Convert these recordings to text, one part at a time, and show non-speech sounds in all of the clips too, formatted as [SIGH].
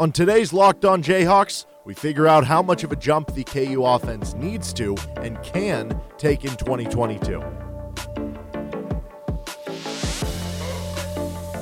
On today's Locked On Jayhawks, we figure out how much of a jump the KU offense needs to and can take in 2022.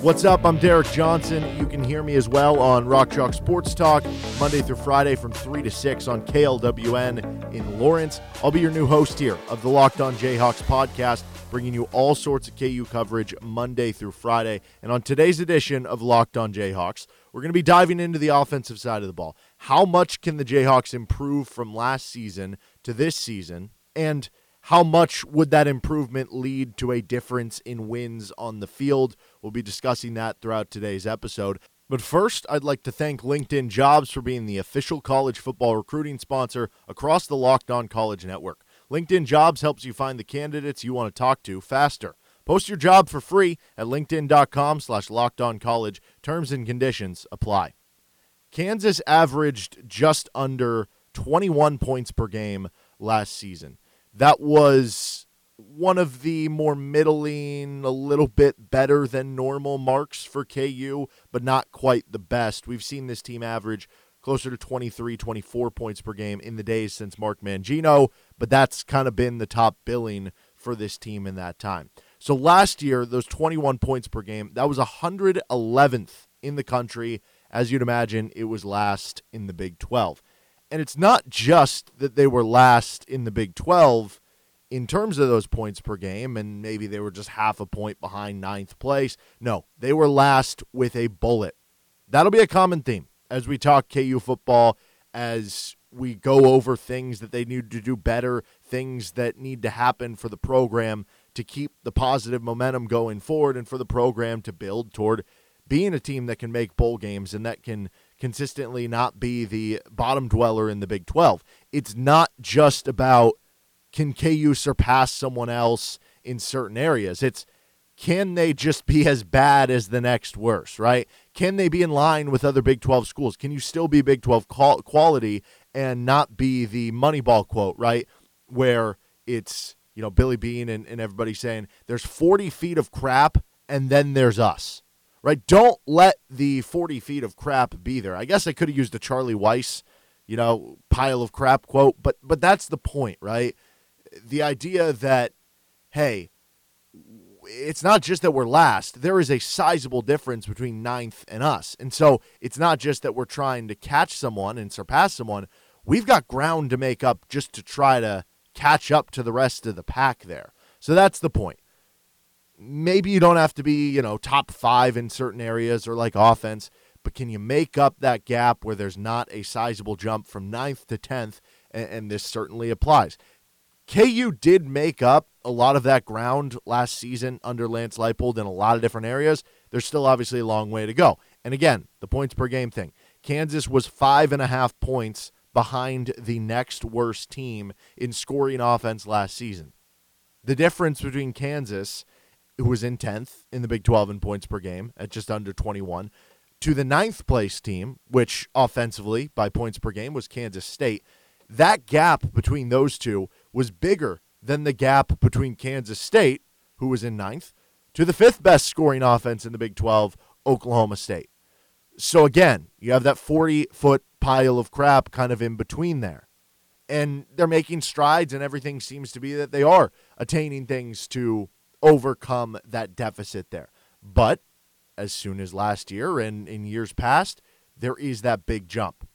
What's up? I'm Derek Johnson. You can hear me as well on Rock Chalk Sports Talk Monday through Friday from 3 to 6 on KLWN in Lawrence. I'll be your new host here of the Locked On Jayhawks podcast, bringing you all sorts of KU coverage Monday through Friday. And on today's edition of Locked On Jayhawks, we're going to be diving into the offensive side of the ball. How much can the Jayhawks improve from last season to this season? And how much would that improvement lead to a difference in wins on the field? We'll be discussing that throughout today's episode. But first, I'd like to thank LinkedIn Jobs for being the official college football recruiting sponsor across the Locked On College Network. LinkedIn Jobs helps you find the candidates you want to talk to faster. Post your job for free at linkedin.com slash college. Terms and conditions apply. Kansas averaged just under 21 points per game last season. That was one of the more middling, a little bit better than normal marks for KU, but not quite the best. We've seen this team average closer to 23, 24 points per game in the days since Mark Mangino, but that's kind of been the top billing for this team in that time. So last year, those 21 points per game, that was 111th in the country. As you'd imagine, it was last in the Big 12. And it's not just that they were last in the Big 12 in terms of those points per game, and maybe they were just half a point behind ninth place. No, they were last with a bullet. That'll be a common theme as we talk KU football, as we go over things that they need to do better, things that need to happen for the program to keep the positive momentum going forward and for the program to build toward being a team that can make bowl games and that can consistently not be the bottom dweller in the Big 12. It's not just about can KU surpass someone else in certain areas. It's can they just be as bad as the next worst, right? Can they be in line with other Big 12 schools? Can you still be Big 12 quality and not be the Moneyball quote, right? Where it's you know, Billy Beane and, and everybody saying there's 40 feet of crap and then there's us, right? Don't let the 40 feet of crap be there. I guess I could have used the Charlie Weis, you know, pile of crap quote, but but that's the point, right? The idea that hey, it's not just that we're last. There is a sizable difference between ninth and us. And so it's not just that we're trying to catch someone and surpass someone. We've got ground to make up just to try to catch up to the rest of the pack there. So that's the point. Maybe you don't have to be, you know, top five in certain areas or like offense, but can you make up that gap where there's not a sizable jump from ninth to 10th? And, and this certainly applies. KU did make up a lot of that ground last season under Lance Leipold in a lot of different areas. There's still obviously a long way to go. And again, the points per game thing. Kansas was five and a half points behind the next worst team in scoring offense last season. The difference between Kansas, who was in 10th in the Big 12 in points per game at just under 21, to the ninth place team, which offensively by points per game was Kansas State, that gap between those two was bigger than the gap between Kansas State, who was in ninth, to the fifth best scoring offense in the Big 12, Oklahoma State. So again, you have that 40 foot pile of crap kind of in between there. And they're making strides, and everything seems to be that they are attaining things to overcome that deficit there. But as soon as last year and in years past, there is that big jump.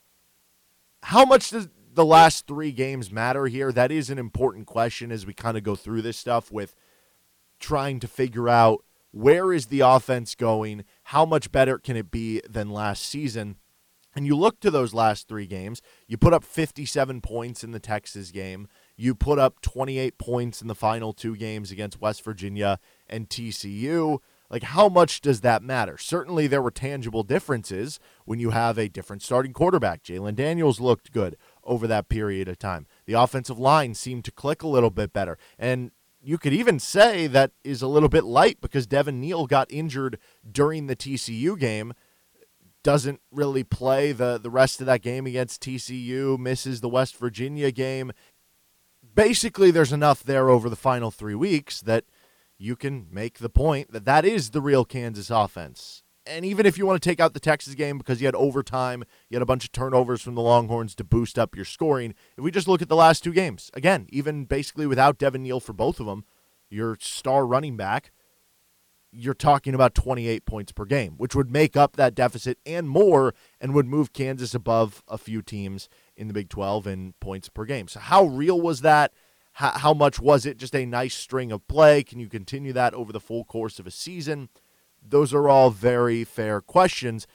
How much does the last three games matter here? That is an important question as we kind of go through this stuff with trying to figure out where is the offense going? How much better can it be than last season? And you look to those last three games, you put up 57 points in the Texas game. You put up 28 points in the final two games against West Virginia and TCU. Like, how much does that matter? Certainly, there were tangible differences when you have a different starting quarterback. Jalon Daniels looked good over that period of time. The offensive line seemed to click a little bit better. And you could even say that is a little bit light because Devin Neal got injured during the TCU game doesn't really play the, the rest of that game against TCU, misses the West Virginia game. Basically, there's enough there over the final three weeks that you can make the point that that is the real Kansas offense. And even if you want to take out the Texas game because you had overtime, you had a bunch of turnovers from the Longhorns to boost up your scoring. If we just look at the last two games, again, even basically without Devin Neal for both of them, your star running back, you're talking about 28 points per game, which would make up that deficit and more and would move Kansas above a few teams in the Big 12 in points per game. So, how real was that? How, how much was it just a nice string of play? Can you continue that over the full course of a season? Those are all very fair questions,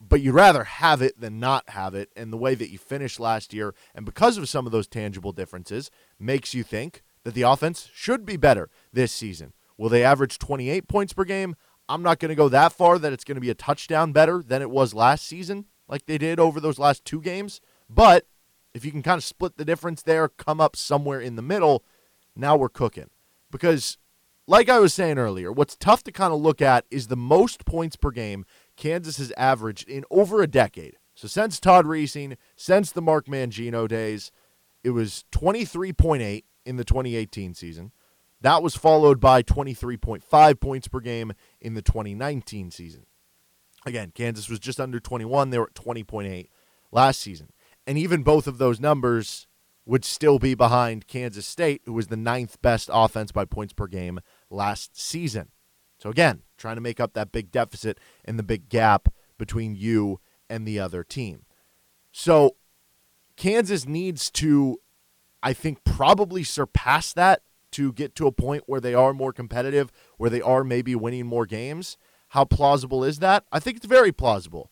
but you'd rather have it than not have it. And the way that you finished last year, and because of some of those tangible differences, makes you think that the offense should be better this season. Will they average 28 points per game? I'm not going to go that far that it's going to be a touchdown better than it was last season, like they did over those last two games. But if you can kind of split the difference there, come up somewhere in the middle, now we're cooking. Because, like I was saying earlier, what's tough to kind of look at is the most points per game Kansas has averaged in over a decade. So since Todd Reesing, since the Mark Mangino days, it was 23.8 in the 2018 season. That was followed by 23.5 points per game in the 2019 season. Again, Kansas was just under 21. They were at 20.8 last season. And even both of those numbers would still be behind Kansas State, who was the ninth best offense by points per game last season. So, again, trying to make up that big deficit and the big gap between you and the other team. So, Kansas needs to, I think, probably surpass that to get to a point where they are more competitive, where they are maybe winning more games. How plausible is that? I think it's very plausible.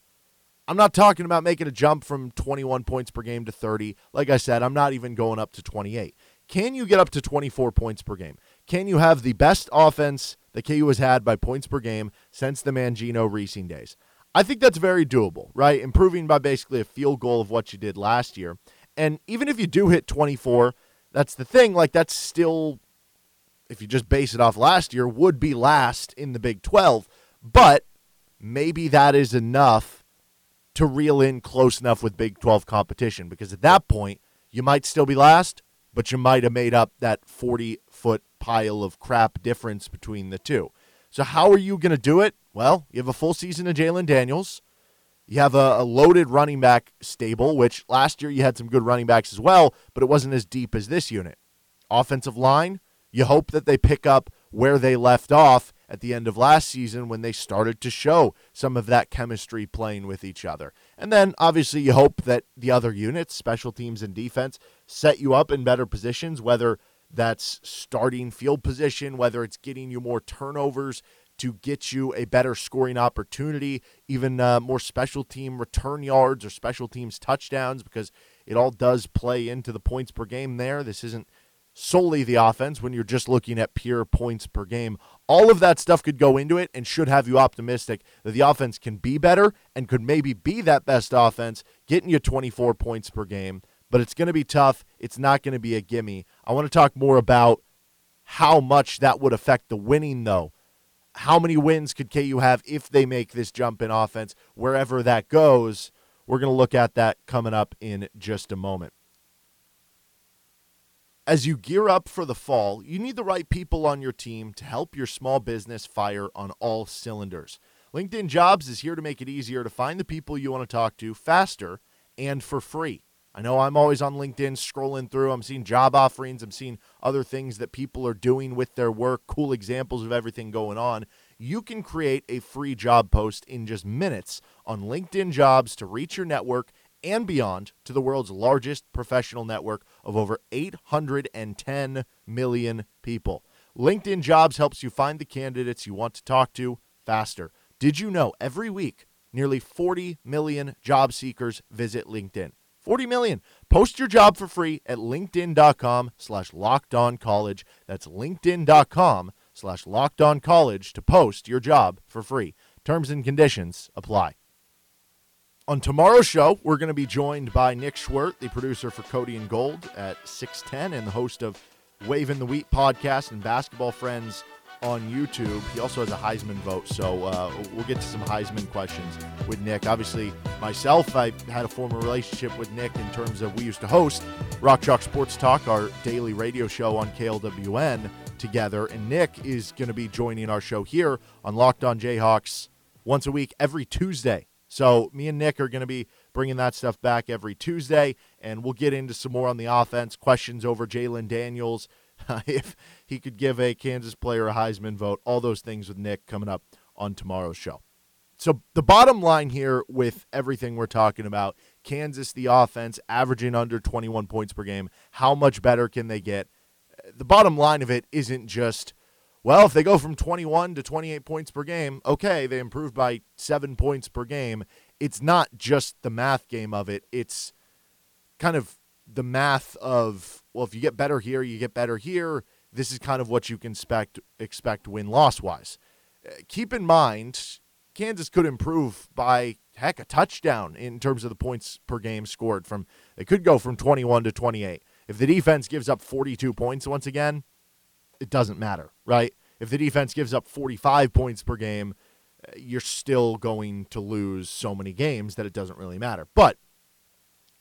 I'm not talking about making a jump from 21 points per game to 30. Like I said, I'm not even going up to 28. Can you get up to 24 points per game? Can you have the best offense that KU has had by points per game since the Mangino Reesing days? I think that's very doable, right? Improving by basically a field goal of what you did last year. And even if you do hit 24, that's the thing. Like, that's still, if you just base it off last year, would be last in the Big 12. But maybe that is enough to reel in close enough with Big 12 competition because at that point, you might still be last, but you might have made up that 40 foot pile of crap difference between the two. So, how are you going to do it? Well, you have a full season of Jalon Daniels. You have a, a, loaded running back stable, which last year you had some good running backs as well, but it wasn't as deep as this unit. Offensive line, you hope that they pick up where they left off at the end of last season when they started to show some of that chemistry playing with each other. And then obviously you hope that the other units, special teams and defense, set you up in better positions, whether that's starting field position, whether it's getting you more turnovers to get you a better scoring opportunity, even uh, more special team return yards or special teams touchdowns, because it all does play into the points per game there. This isn't solely the offense when you're just looking at pure points per game. All of that stuff could go into it and should have you optimistic that the offense can be better and could maybe be that best offense, getting you 24 points per game. But it's going to be tough. It's not going to be a gimme. I want to talk more about how much that would affect the winning, though. How many wins could KU have if they make this jump in offense, wherever that goes? We're going to look at that coming up in just a moment as you gear up for the fall, you need the right people on your team to help your small business fire on all cylinders. LinkedIn Jobs is here to make it easier to find the people you want to talk to faster and for free. I know I'm always on LinkedIn scrolling through. I'm seeing job offerings, I'm seeing other things that people are doing with their work, cool examples of everything going on. You can create a free job post in just minutes on LinkedIn Jobs to reach your network and beyond to the world's largest professional network of over 810 million people. LinkedIn Jobs helps you find the candidates you want to talk to faster. Did you know every week nearly 40 million job seekers visit LinkedIn? 40 million. Post your job for free at linkedin.com slash locked on college. That's linkedin.com slash locked on college to post your job for free. Terms and conditions apply. On tomorrow's show, we're going to be joined by Nick Schwerdt, the producer for Cody and Gold at 610 and the host of Waving the Wheat podcast and Basketball Friends on YouTube. He also has a Heisman vote, so uh, we'll get to some Heisman questions with Nick. Obviously, myself, I had a former relationship with Nick in terms of we used to host Rock Chalk Sports Talk, our daily radio show on KLWN together, and Nick is going to be joining our show here on Locked On Jayhawks once a week every Tuesday. So me and Nick are going to be bringing that stuff back every Tuesday, and we'll get into some more on the offense. Questions over Jalon Daniels, uh, [LAUGHS] if he could give a Kansas player a Heisman vote, all those things with Nick coming up on tomorrow's show. So the bottom line here with everything we're talking about, Kansas, the offense, averaging under 21 points per game, how much better can they get? The bottom line of it isn't just – well, if they go from 21 to 28 points per game, okay, they improved by seven points per game. It's not just the math game of it, it's kind of the math of, well, if you get better here, you get better here. This is kind of what you can expect, expect win loss wise. Uh, keep in mind, Kansas could improve by heck a touchdown in terms of the points per game scored from they could go from 21 to 28. If the defense gives up 42 points once again, it doesn't matter, right? If the defense gives up 45 points per game, uh, you're still going to lose so many games that it doesn't really matter. But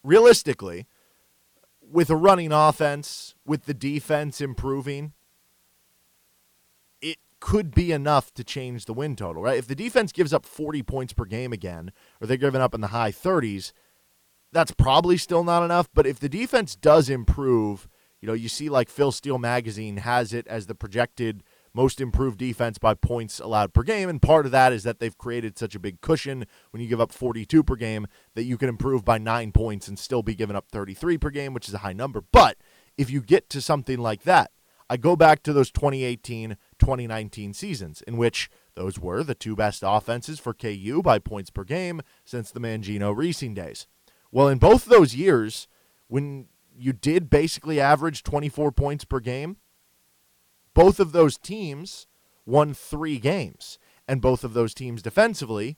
realistically, with a running offense, with the defense improving, it could be enough to change the win total, right? If the defense gives up 40 points per game again, or they're giving up in the high 30s, that's probably still not enough. But if the defense does improve you know, you see like Phil Steele magazine has it as the projected most improved defense by points allowed per game. And part of that is that they've created such a big cushion when you give up 42 per game that you can improve by nine points and still be giving up 33 per game, which is a high number. But if you get to something like that, I go back to those 2018 2019 seasons in which those were the two best offenses for KU by points per game since the Mangino Reesing days. Well, in both those years, when you did basically average 24 points per game. Both of those teams won three games, and both of those teams defensively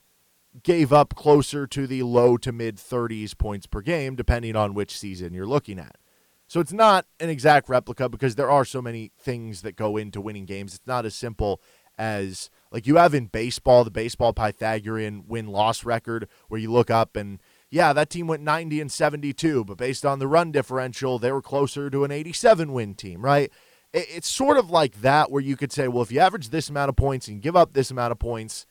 gave up closer to the low to mid 30s points per game, depending on which season you're looking at. So it's not an exact replica because there are so many things that go into winning games. It's not as simple as like you have in baseball, the baseball Pythagorean win loss record, where you look up and yeah, that team went 90 and 72, but based on the run differential, they were closer to an 87 win team, right? It's sort of like that where you could say, well, if you average this amount of points and give up this amount of points,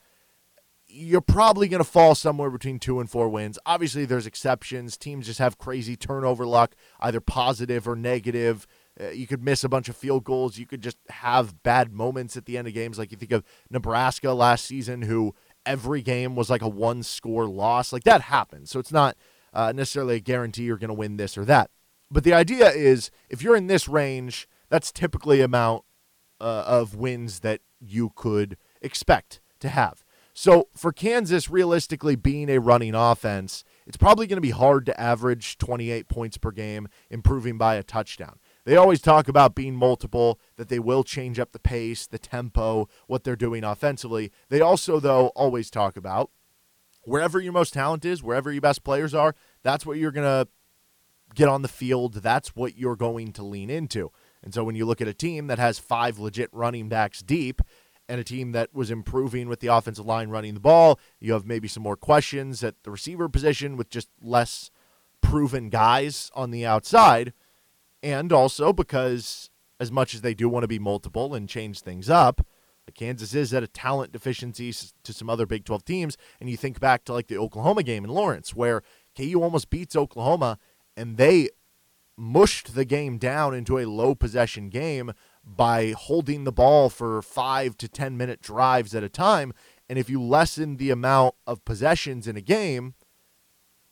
you're probably going to fall somewhere between two and four wins. Obviously, there's exceptions. Teams just have crazy turnover luck, either positive or negative. Uh, you could miss a bunch of field goals. You could just have bad moments at the end of games. Like you think of Nebraska last season, who every game was like a one score loss. Like that happens. So it's not uh, necessarily a guarantee you're going to win this or that. But the idea is if you're in this range, that's typically amount uh, of wins that you could expect to have. So for Kansas, realistically being a running offense, it's probably going to be hard to average 28 points per game, improving by a touchdown. They always talk about being multiple, that they will change up the pace, the tempo, what they're doing offensively. They also, though, always talk about wherever your most talent is, wherever your best players are, that's what you're going to get on the field. That's what you're going to lean into. And so when you look at a team that has five legit running backs deep, and a team that was improving with the offensive line running the ball. You have maybe some more questions at the receiver position with just less proven guys on the outside and also because as much as they do want to be multiple and change things up, Kansas is at a talent deficiency to some other Big 12 teams. And you think back to like the Oklahoma game in Lawrence, where KU almost beats Oklahoma and they mushed the game down into a low possession game by holding the ball for five to 10 minute drives at a time. And if you lessen the amount of possessions in a game,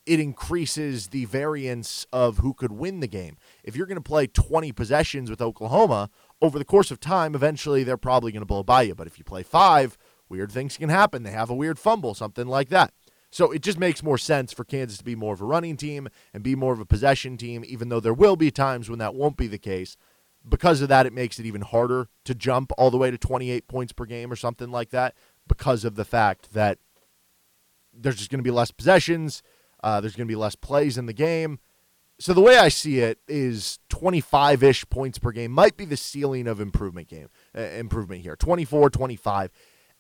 it increases the variance of who could win the game. If you're going to play 20 possessions with Oklahoma, over the course of time, eventually they're probably going to blow by you. But if you play five, weird things can happen. They have a weird fumble, something like that. So it just makes more sense for Kansas to be more of a running team and be more of a possession team, even though there will be times when that won't be the case. Because of that, it makes it even harder to jump all the way to 28 points per game or something like that because of the fact that there's just going to be less possessions uh, there's going to be less plays in the game. So the way I see it is 25-ish points per game might be the ceiling of improvement game uh, improvement here. 24, 25.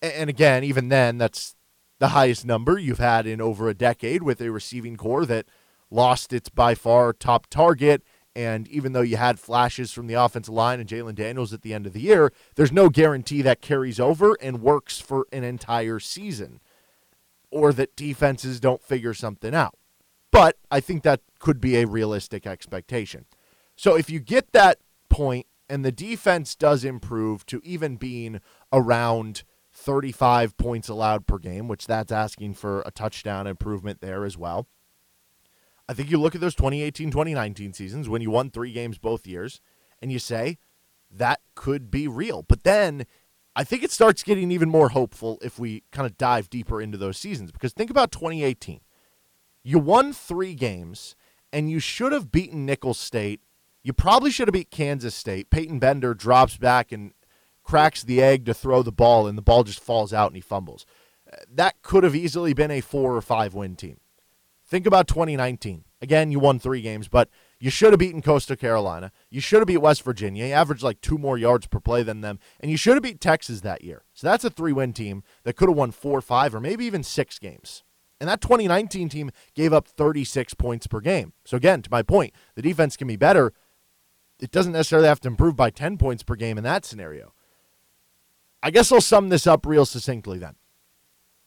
And again, even then that's the highest number you've had in over a decade with a receiving corps that lost its by far top target and even though you had flashes from the offensive line and Jalon Daniels at the end of the year, there's no guarantee that carries over and works for an entire season. or that defenses don't figure something out. But I think that could be a realistic expectation. So if you get that point and the defense does improve to even being around 35 points allowed per game, which that's asking for a touchdown improvement there as well. I think you look at those 2018 2019 seasons when you won three games both years and you say that could be real. But then I think it starts getting even more hopeful if we kind of dive deeper into those seasons because think about 2018. You won three games and you should have beaten Nicholls State. You probably should have beat Kansas State. Peyton Bender drops back and cracks the egg to throw the ball, and the ball just falls out and he fumbles. That could have easily been a four or five win team. Think about 2019. Again, you won three games, but you should have beaten Coastal Carolina. You should have beat West Virginia. You averaged like two more yards per play than them. And you should have beat Texas that year. So that's a three win team that could have won four, five, or maybe even six games. And that 2019 team gave up 36 points per game. So, again, to my point, the defense can be better. It doesn't necessarily have to improve by 10 points per game in that scenario. I guess I'll sum this up real succinctly then.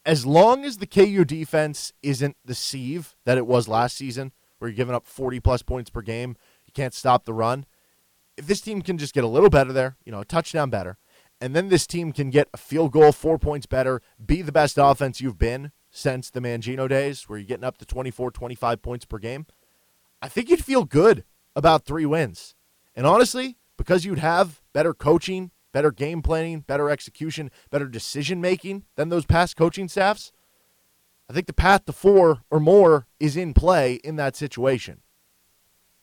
As long as the KU defense isn't the sieve that it was last season, where you're giving up 40 plus points per game, you can't stop the run. If this team can just get a little better there, you know, a touchdown better, and then this team can get a field goal, four points better, be the best offense you've been since the Mangino days, where you're getting up to 24, 25 points per game, I think you'd feel good about three wins. And honestly, because you'd have better coaching, better game planning, better execution, better decision making than those past coaching staffs, I think the path to four or more is in play in that situation.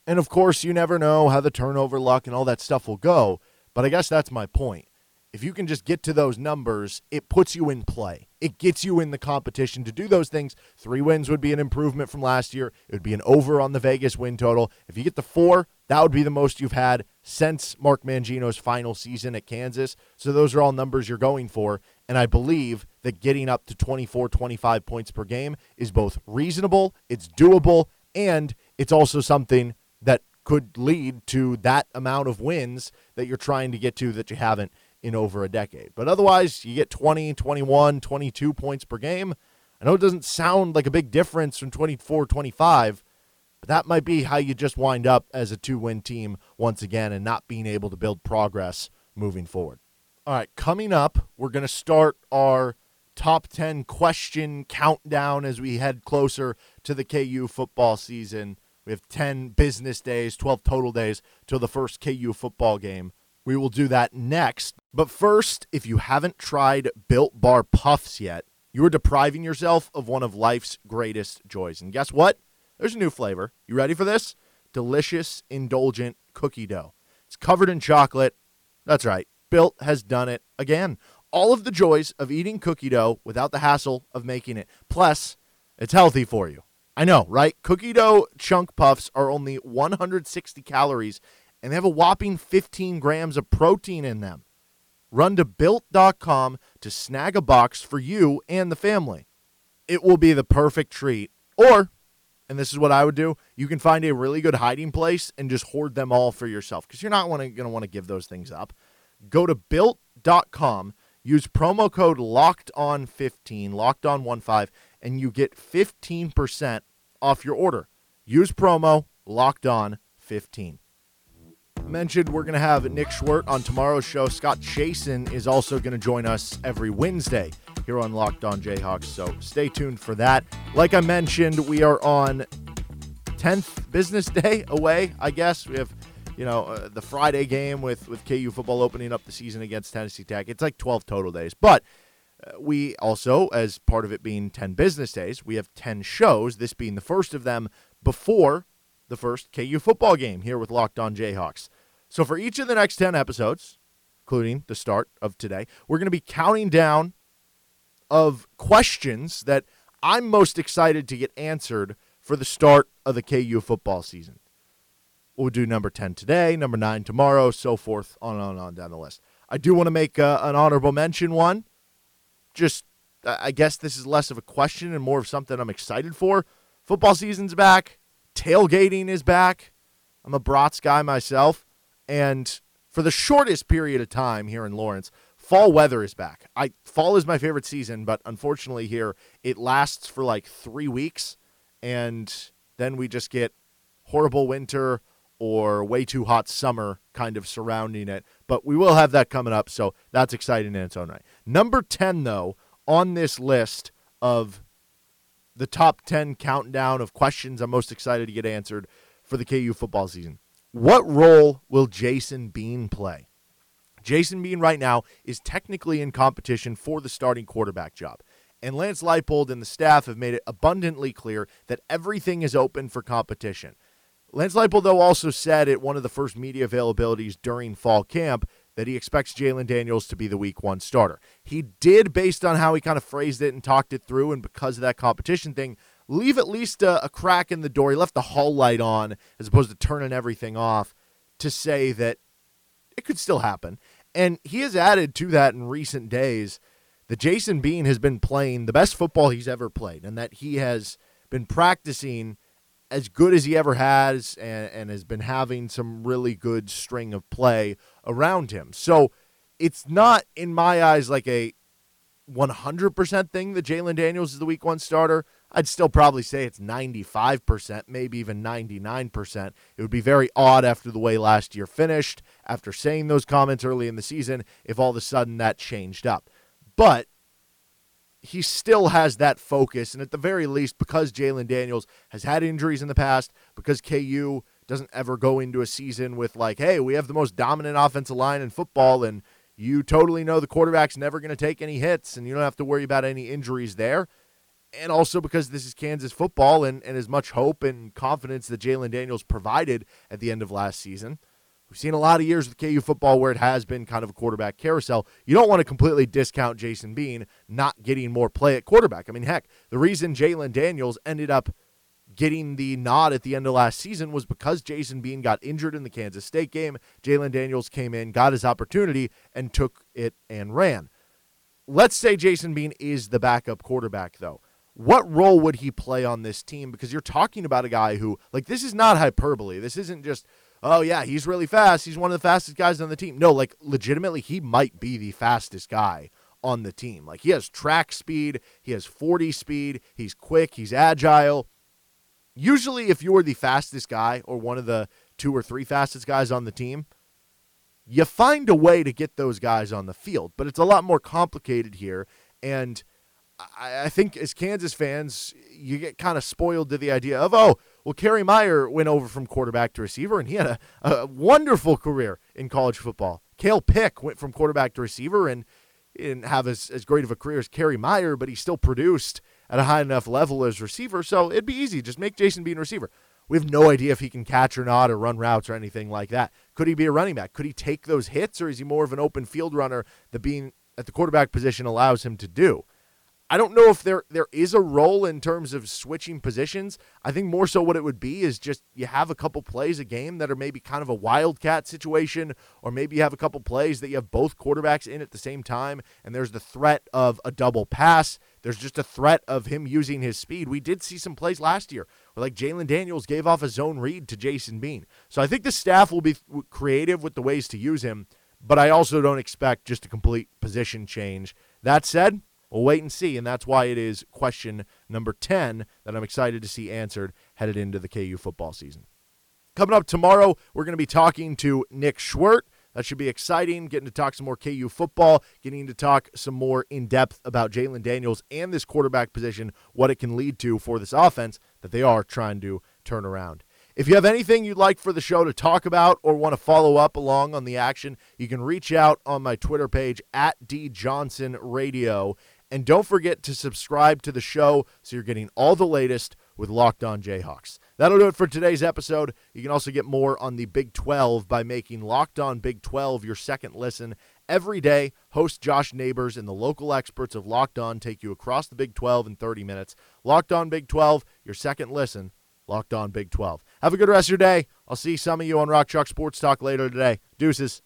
And of course, you never know how the turnover luck and all that stuff will go, but I guess that's my point. If you can just get to those numbers, it puts you in play. It gets you in the competition to do those things. Three wins would be an improvement from last year. It would be an over on the Vegas win total. If you get the four, that would be the most you've had since Mark Mangino's final season at Kansas. So those are all numbers you're going for. And I believe that getting up to 24, 25 points per game is both reasonable, it's doable, and it's also something that could lead to that amount of wins that you're trying to get to that you haven't in over a decade. But otherwise, you get 20, 21, 22 points per game. I know it doesn't sound like a big difference from 24, 25, but that might be how you just wind up as a two win team once again and not being able to build progress moving forward. All right, coming up, we're going to start our top 10 question countdown as we head closer to the KU football season. We have 10 business days, 12 total days till the first KU football game. We will do that next. But first, if you haven't tried Built Bar Puffs yet, you are depriving yourself of one of life's greatest joys. And guess what? There's a new flavor. You ready for this? Delicious, indulgent cookie dough. It's covered in chocolate. That's right. Built has done it again. All of the joys of eating cookie dough without the hassle of making it. Plus, it's healthy for you. I know, right? Cookie dough chunk puffs are only 160 calories and they have a whopping 15 grams of protein in them. Run to built.com to snag a box for you and the family. It will be the perfect treat. Or, and this is what I would do, you can find a really good hiding place and just hoard them all for yourself because you're not going to want to give those things up. Go to built.com, use promo code locked on 15, locked on 15, and you get 15% off your order. Use promo locked on 15 mentioned we're going to have Nick Schwerdt on tomorrow's show. Scott Chasen is also going to join us every Wednesday here on Locked On Jayhawks. So stay tuned for that. Like I mentioned, we are on 10th business day away, I guess. We have, you know, uh, the Friday game with, with KU football opening up the season against Tennessee Tech. It's like 12 total days. But uh, we also, as part of it being 10 business days, we have 10 shows, this being the first of them before the first KU football game here with Locked On Jayhawks. So for each of the next 10 episodes, including the start of today, we're going to be counting down of questions that I'm most excited to get answered for the start of the KU football season. We'll do number 10 today, number 9 tomorrow, so forth, on and on, on down the list. I do want to make uh, an honorable mention one. Just, I guess this is less of a question and more of something I'm excited for. Football season's back. Tailgating is back. I'm a Brats guy myself. And for the shortest period of time here in Lawrence, fall weather is back. I fall is my favorite season, but unfortunately here it lasts for like 3 weeks and then we just get horrible winter or way too hot summer kind of surrounding it. But we will have that coming up, so that's exciting in its own right. Number 10 though on this list of the top 10 countdown of questions I'm most excited to get answered for the KU football season. What role will Jason Bean play? Jason Bean right now is technically in competition for the starting quarterback job. And Lance Leipold and the staff have made it abundantly clear that everything is open for competition. Lance Leipold, though, also said at one of the first media availabilities during fall camp that he expects Jalon Daniels to be the week one starter. He did, based on how he kind of phrased it and talked it through, and because of that competition thing, leave at least a, a crack in the door. He left the hall light on as opposed to turning everything off to say that it could still happen. And he has added to that in recent days that Jason Bean has been playing the best football he's ever played and that he has been practicing as good as he ever has and, and has been having some really good string of play around him. So it's not, in my eyes, like a 100% thing that Jalon Daniels is the week one starter. I'd still probably say it's 95%, maybe even 99%. It would be very odd after the way last year finished, after saying those comments early in the season, if all of a sudden that changed up. But he still has that focus. And at the very least, because Jalon Daniels has had injuries in the past, because KU doesn't ever go into a season with, like, hey, we have the most dominant offensive line in football, and you totally know the quarterback's never going to take any hits, and you don't have to worry about any injuries there. And also because this is Kansas football and, and as much hope and confidence that Jalon Daniels provided at the end of last season. We've seen a lot of years with KU football where it has been kind of a quarterback carousel. You don't want to completely discount Jason Bean not getting more play at quarterback. I mean, heck, the reason Jalon Daniels ended up getting the nod at the end of last season was because Jason Bean got injured in the Kansas State game. Jalon Daniels came in, got his opportunity, and took it and ran. Let's say Jason Bean is the backup quarterback, though. What role would he play on this team? Because you're talking about a guy who, like, this is not hyperbole. This isn't just oh yeah, he's really fast. He's one of the fastest guys on the team. No, like legitimately, he might be the fastest guy on the team. Like he has track speed, he has 40 speed, he's quick, he's agile. Usually, if you're the fastest guy or one of the two or three fastest guys on the team, you find a way to get those guys on the field. But it's a lot more complicated here. And I, think as Kansas fans, you get kind of spoiled to the idea of, oh, well, Kerry Meier went over from quarterback to receiver, and he had a, a wonderful career in college football. Kale Pick went from quarterback to receiver and didn't have as, as great of a career as Kerry Meier, but he still produced at a high enough level as receiver. So it'd be easy. Just make Jason Bean a receiver. We have no idea if he can catch or not or run routes or anything like that. Could he be a running back? Could he take those hits or is he more of an open field runner that being at the quarterback position allows him to do? I don't know if there there is a role in terms of switching positions. I think more so what it would be is just you have a couple plays a game that are maybe kind of a wildcat situation, or maybe you have a couple plays that you have both quarterbacks in at the same time, and there's the threat of a double pass. There's just a threat of him using his speed. We did see some plays last year where like Jalon Daniels gave off a zone read to Jason Bean. So I think the staff will be creative with the ways to use him, but I also don't expect just a complete position change. That said, We'll wait and see, and that's why it is question number 10 that I'm excited to see answered headed into the KU football season. Coming up tomorrow, we're going to be talking to Nick Schwerdt. That should be exciting, getting to talk some more KU football, getting to talk some more in depth about Jalon Daniels and this quarterback position, what it can lead to for this offense that they are trying to turn around. If you have anything you'd like for the show to talk about or want to follow up along on the action, you can reach out on my Twitter page at D Johnson Radio. And don't forget to subscribe to the show so you're getting all the latest with Locked On Jayhawks. That'll do it for today's episode. You can also get more on the Big 12 by making Locked On Big 12 your second listen. Every day, host Josh Neighbors and the local experts of Locked On take you across the Big 12 in 30 minutes. Locked On Big 12, your second listen. Locked On Big 12. Have a good rest of your day. I'll see some of you on Rock Chalk Sports Talk later today. Deuces.